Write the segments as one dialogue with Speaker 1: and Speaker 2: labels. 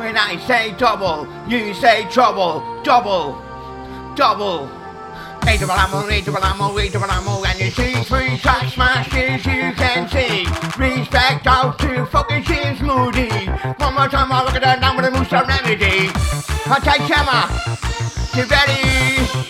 Speaker 1: When I say double, you say trouble. Double, double. A double ammo, A double ammo, A double ammo, and you see three track smashes you can see. Respect out to fucking James Moody. One more time, I'll look at that number move some remedy. I'll take camera. You ready?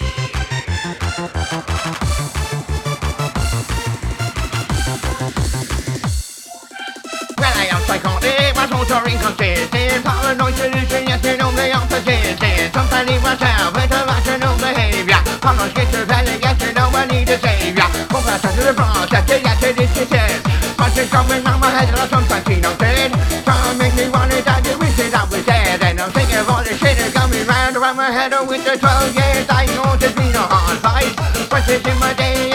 Speaker 1: Psychotic, thoughts are inconsistent. Paranoid solution, yes, you know they are persistent. Sometimes leave myself with irrational behavior. Not schizophrenic, yes, you know I need a savior. Confession to the process, yes, it is. But it's coming from my head, and I sometimes see no sin. Trying to make me want it, I do wish that I was dead. And I'm thinking of all the shit that's coming round around my head with the 12 years. I know there's been a hard fight. But in my day,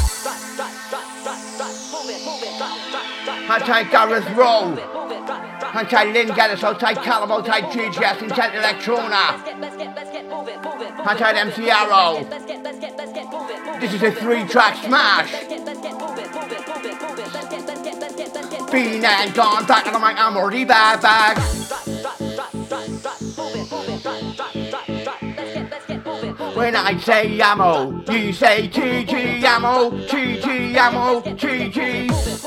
Speaker 1: I take Gareth Rowe. I take Lynn Geddes, take Callum, take GGS, take Electrona. I take MC Arrow. This is a three track smash. Been and gone back on the mic, I'm already back back. When I say ammo, you say GG ammo, GG ammo, GG.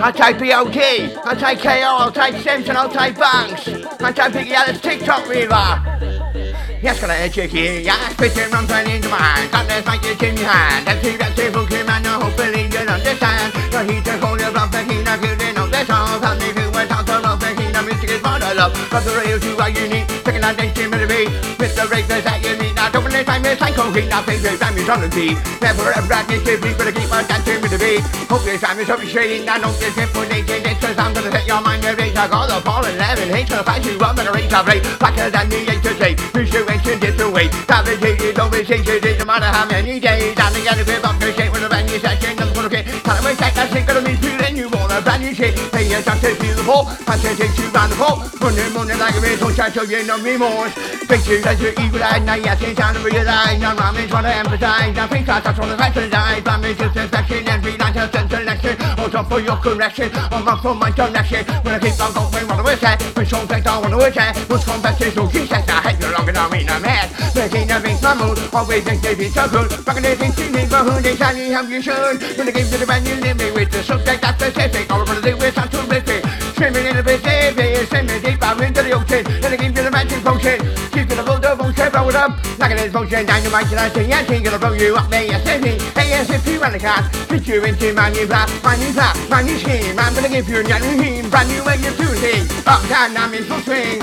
Speaker 1: I take BOT, I take KO, I'll take Simpson, I'll take Banks, I'll take Biggie Ellis, TikTok Reaver. Yes, got a chick here, yeah, spitting runs right into hand. Got this like it's in your hand. And see that table came and hopefully you'll understand. So he took all your love, the he not feeling of the song. And if you went out to love, the he not music is part of love. But the real to what you need, taking that dancing to be. With the rapers that you need, now time is psycho, he not the is on the beat. Never ever that is give me, but I keep on dancing with the beat. Hope this time is up straight, now don't get simple, they say this, I'm gonna set your mind at rate. I got the ball and 11, hate to fight you up at a rate of rate. Blacker than the eight to say, situation different way. Fabricated conversation, it no matter how many days. I'm together with up the shape with a brand new session. I'm gonna get time away, take that single me feeling you want a brand new shit. Pay attention to the ball, I you round the ball. Running, running like a race, don't try to get no remorse. Pictures as your evil eye, now yes, it's time to realize. Now I'm trying to emphasize. Now think I touch on the right side. I'm in just a section, every night a selection. Also for your correction, I'm up for my connection. When I keep on going, what do I say? When some things I want to say, what's competition, so she says I hate no longer, I mean I'm mad. Making a big mood, always think they be so good. Fucking they think you need, but who they tell you how you should. When they give you the brand new living with the subject that's specific, all over the with some terrific. Swimming in the the ocean, and they give you the magic potion. Keep it up, the bullshit, blow it up. Like it is motion, dynamite, and I say, yeah, think it'll blow you up there, yes, yes, if you run the car, fit you into my new plan, my new plan, my new scheme. I'm gonna give you a new team, brand new way of doing things. Up, down, I'm in full swing.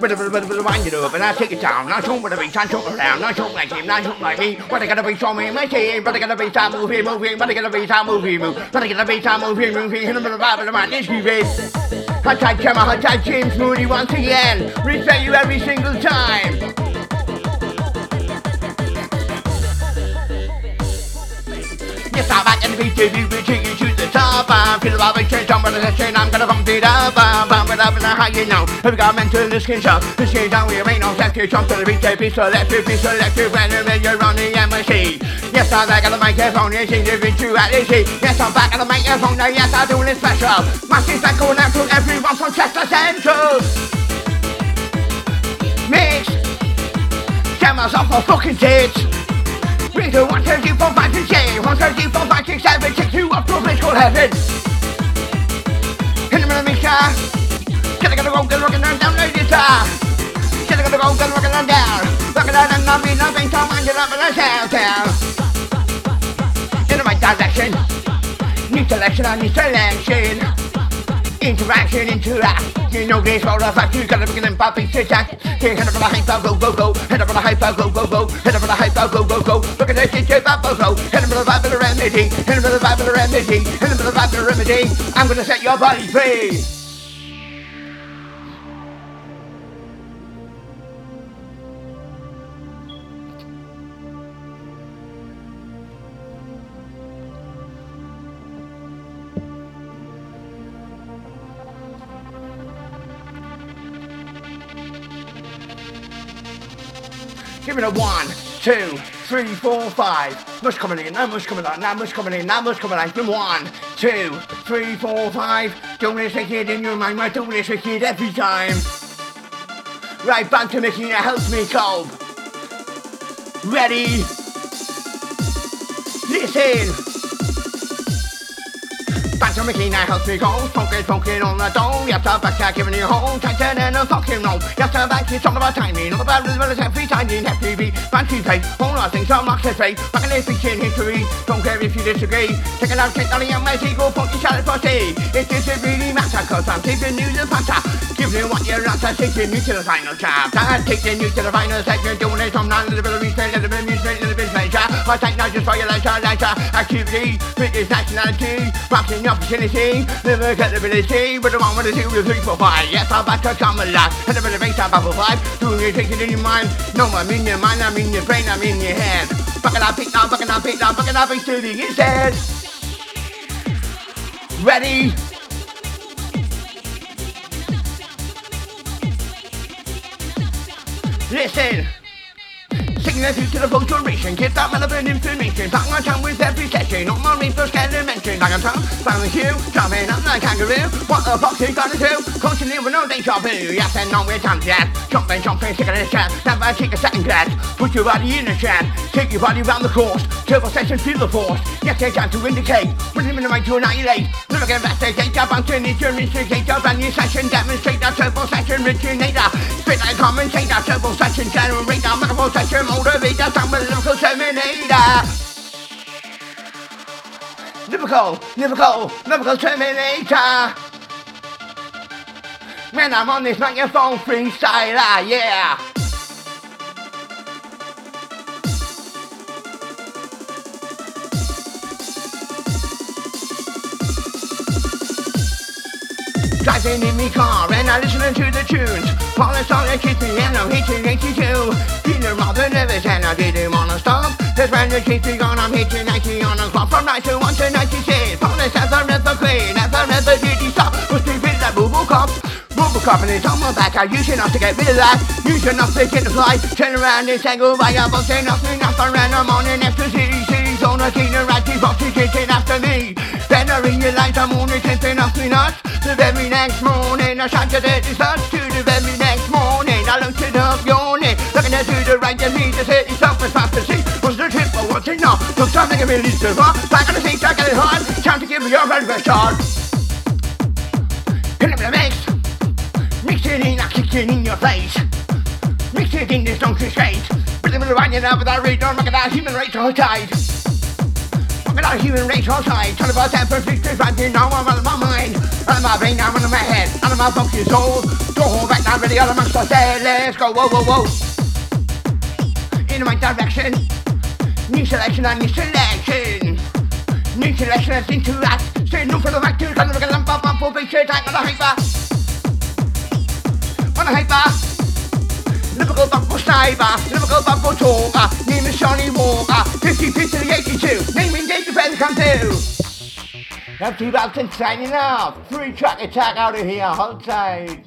Speaker 1: Bit of a bit of a wind it up and I take it down. Now shoot with the beat, I shoot around, now shoot like him, now shoot like me. But I gotta be show me my team, but I gotta be time moving, moving, but I gotta be time moving, move. But I gotta be time moving, moving, in the middle of the man, this is it. Hot tight camera, hot tight James Moody once again. Reset you every single time. Yes, I'm and beat you, you take you to the top. I'm feeling about the change, I'm gonna chain, I'm gonna bump it up, I'm bump it up and how you know. Have got mental this skin shop, the skin down, we remain on set, jump to the be selective, be selective, when you're running on the MSC. Yes, I'm back on the microphone, you to at this Yes, I'm back on the microphone, now yes, I'm doing it special. Massive thank going out to everyone from Chester Central. Mix. Get myself a fucking tits. We do one, two, three, four, five, six, eight. One, three, four, five, six, seven, six, two, up to a place called heaven. Hit them in the mixer. Get it, gonna go, get it, rockin' down, down the guitar. Get it, gonna go, get it, rockin' down. Rockin' down, and not be nothing, so up in the sound town. In the right direction. New selection on new selection. Interaction, interact. You know this all the fact you gotta begin and popping shit act. Head up on the hype, go, go, go. Head up on the hype, go, go, go. Head up on the hype, go, go, go. Look at this shit, shit, go, go. Head up on of the remedy. On the vibe of the remedy. On the vibe of the remedy. I'm gonna set your body free. Give it a one, two, three, four, five. Much coming in, that much coming out, that much coming in, that much coming out. Then one, two, three, four, five. Doing this wicked in your mind, we're doing this wicked every time. Right, back to making it helps me cope. Ready? Listen. Back to Mickey, now helps me go. Funky, funky on the dome. Yes, I'm back, I'm giving you home. Titan and a fucking roll. Yes, I'm back, it's all about timing. All about as well as every time in FTV. Fancy play, all I think so much to say. Back in this fiction history. Don't care if you disagree. Take out, take on the young man, go funky salad for tea. It doesn't really matter, cause I'm keeping you the panta. Giving you what you're after, taking you to the final chapter. Taking you to the final segment, doing it from now, a little bit of restraint, a little bit of restraint, a little bit of pleasure. I take now just for your leisure, leisure. Activity, fitness, nationality. Rocking opportunity, never get the ability, but the one with the two, the three, four, five. Yes, I'm back to come alive. And a bit of bass, I'm bubble five. Doing it, taking it in your mind. No, I'm in your mind, I'm in your brain, I'm in your head. Bucking up, pick down, bucking up, pick down, bucking up, and shooting his head. Ready? Listen. Singing it to the full duration, get that relevant information. Talk my tongue with every session, not my reefers can mention. Like I'm found the hue, jumping up like kangaroo. What the fuck you gonna do? Constantly with no day shopping. Yes and no, we're time jazz. Jumping, jumping, sick of this chat. Never take a second glance. Put your body in the chat. Take your body round the course. Turbo session, feel the force. Yes, they're down to indicate. Put him in the right to annihilate. Never get back, they take up until it's your. A brand new session, demonstrate that turbo session originator. Spit like commentator, turbo session generator. Microphone session some lyrical terminator. Lyrical, lyrical, lyrical terminator. Man, I'm on this microphone freestyler, yeah. Driving in me car and I listening to the tunes. The song that keeps me and I'm hitting 82. Feeling rather nervous and I didn't wanna stop. Cause when the keeps me gone, I'm hitting 90 on the clock. From 91 to 96. Police has a never queen, never never did he stop. Was he with that boo cop? Boo cop and it's on my back. I use enough to get rid of that. Use enough to get the fly. Turn around and say goodbye. I'm saying nothing after and I'm on an ecstasy. She's on a teen right, she's off, she's after me. In your life, I'm only tempting off me nuts. The very next morning, I shot to the such to the very next morning. I looked it up, yawning. Looking at to the right, and me just hit yourself as fast as see. Was the tip or what's it now? To give me a little far. Back on the seat, I got it hard. Time to give me your very best shot. Hit up the mix. Mix it in, I kick it in your face. Mix it in this donkey straight. Put them in the right, but I read on, look at that human race all tight. Look at that human race all tight. Tell about that perfect didn't know I'm mind. Out of my brain, I'm of my head. Of my funky soul. Don't hold back, now ready, all amongst us there. Let's go, whoa, whoa, whoa. In right direction. New selection and new selection. New selection and interact. Stay new for the right to kind of them, pop, pop, pop, big shit, I'm on the hyper. On the hyper. Liverpool Buffalo Sniper, Liverpool Buffalo Talker, name is Johnny Walker, 50 feet to the 82, naming date the band come to. Have 2000 signing off, free track attack out of here, hold tight.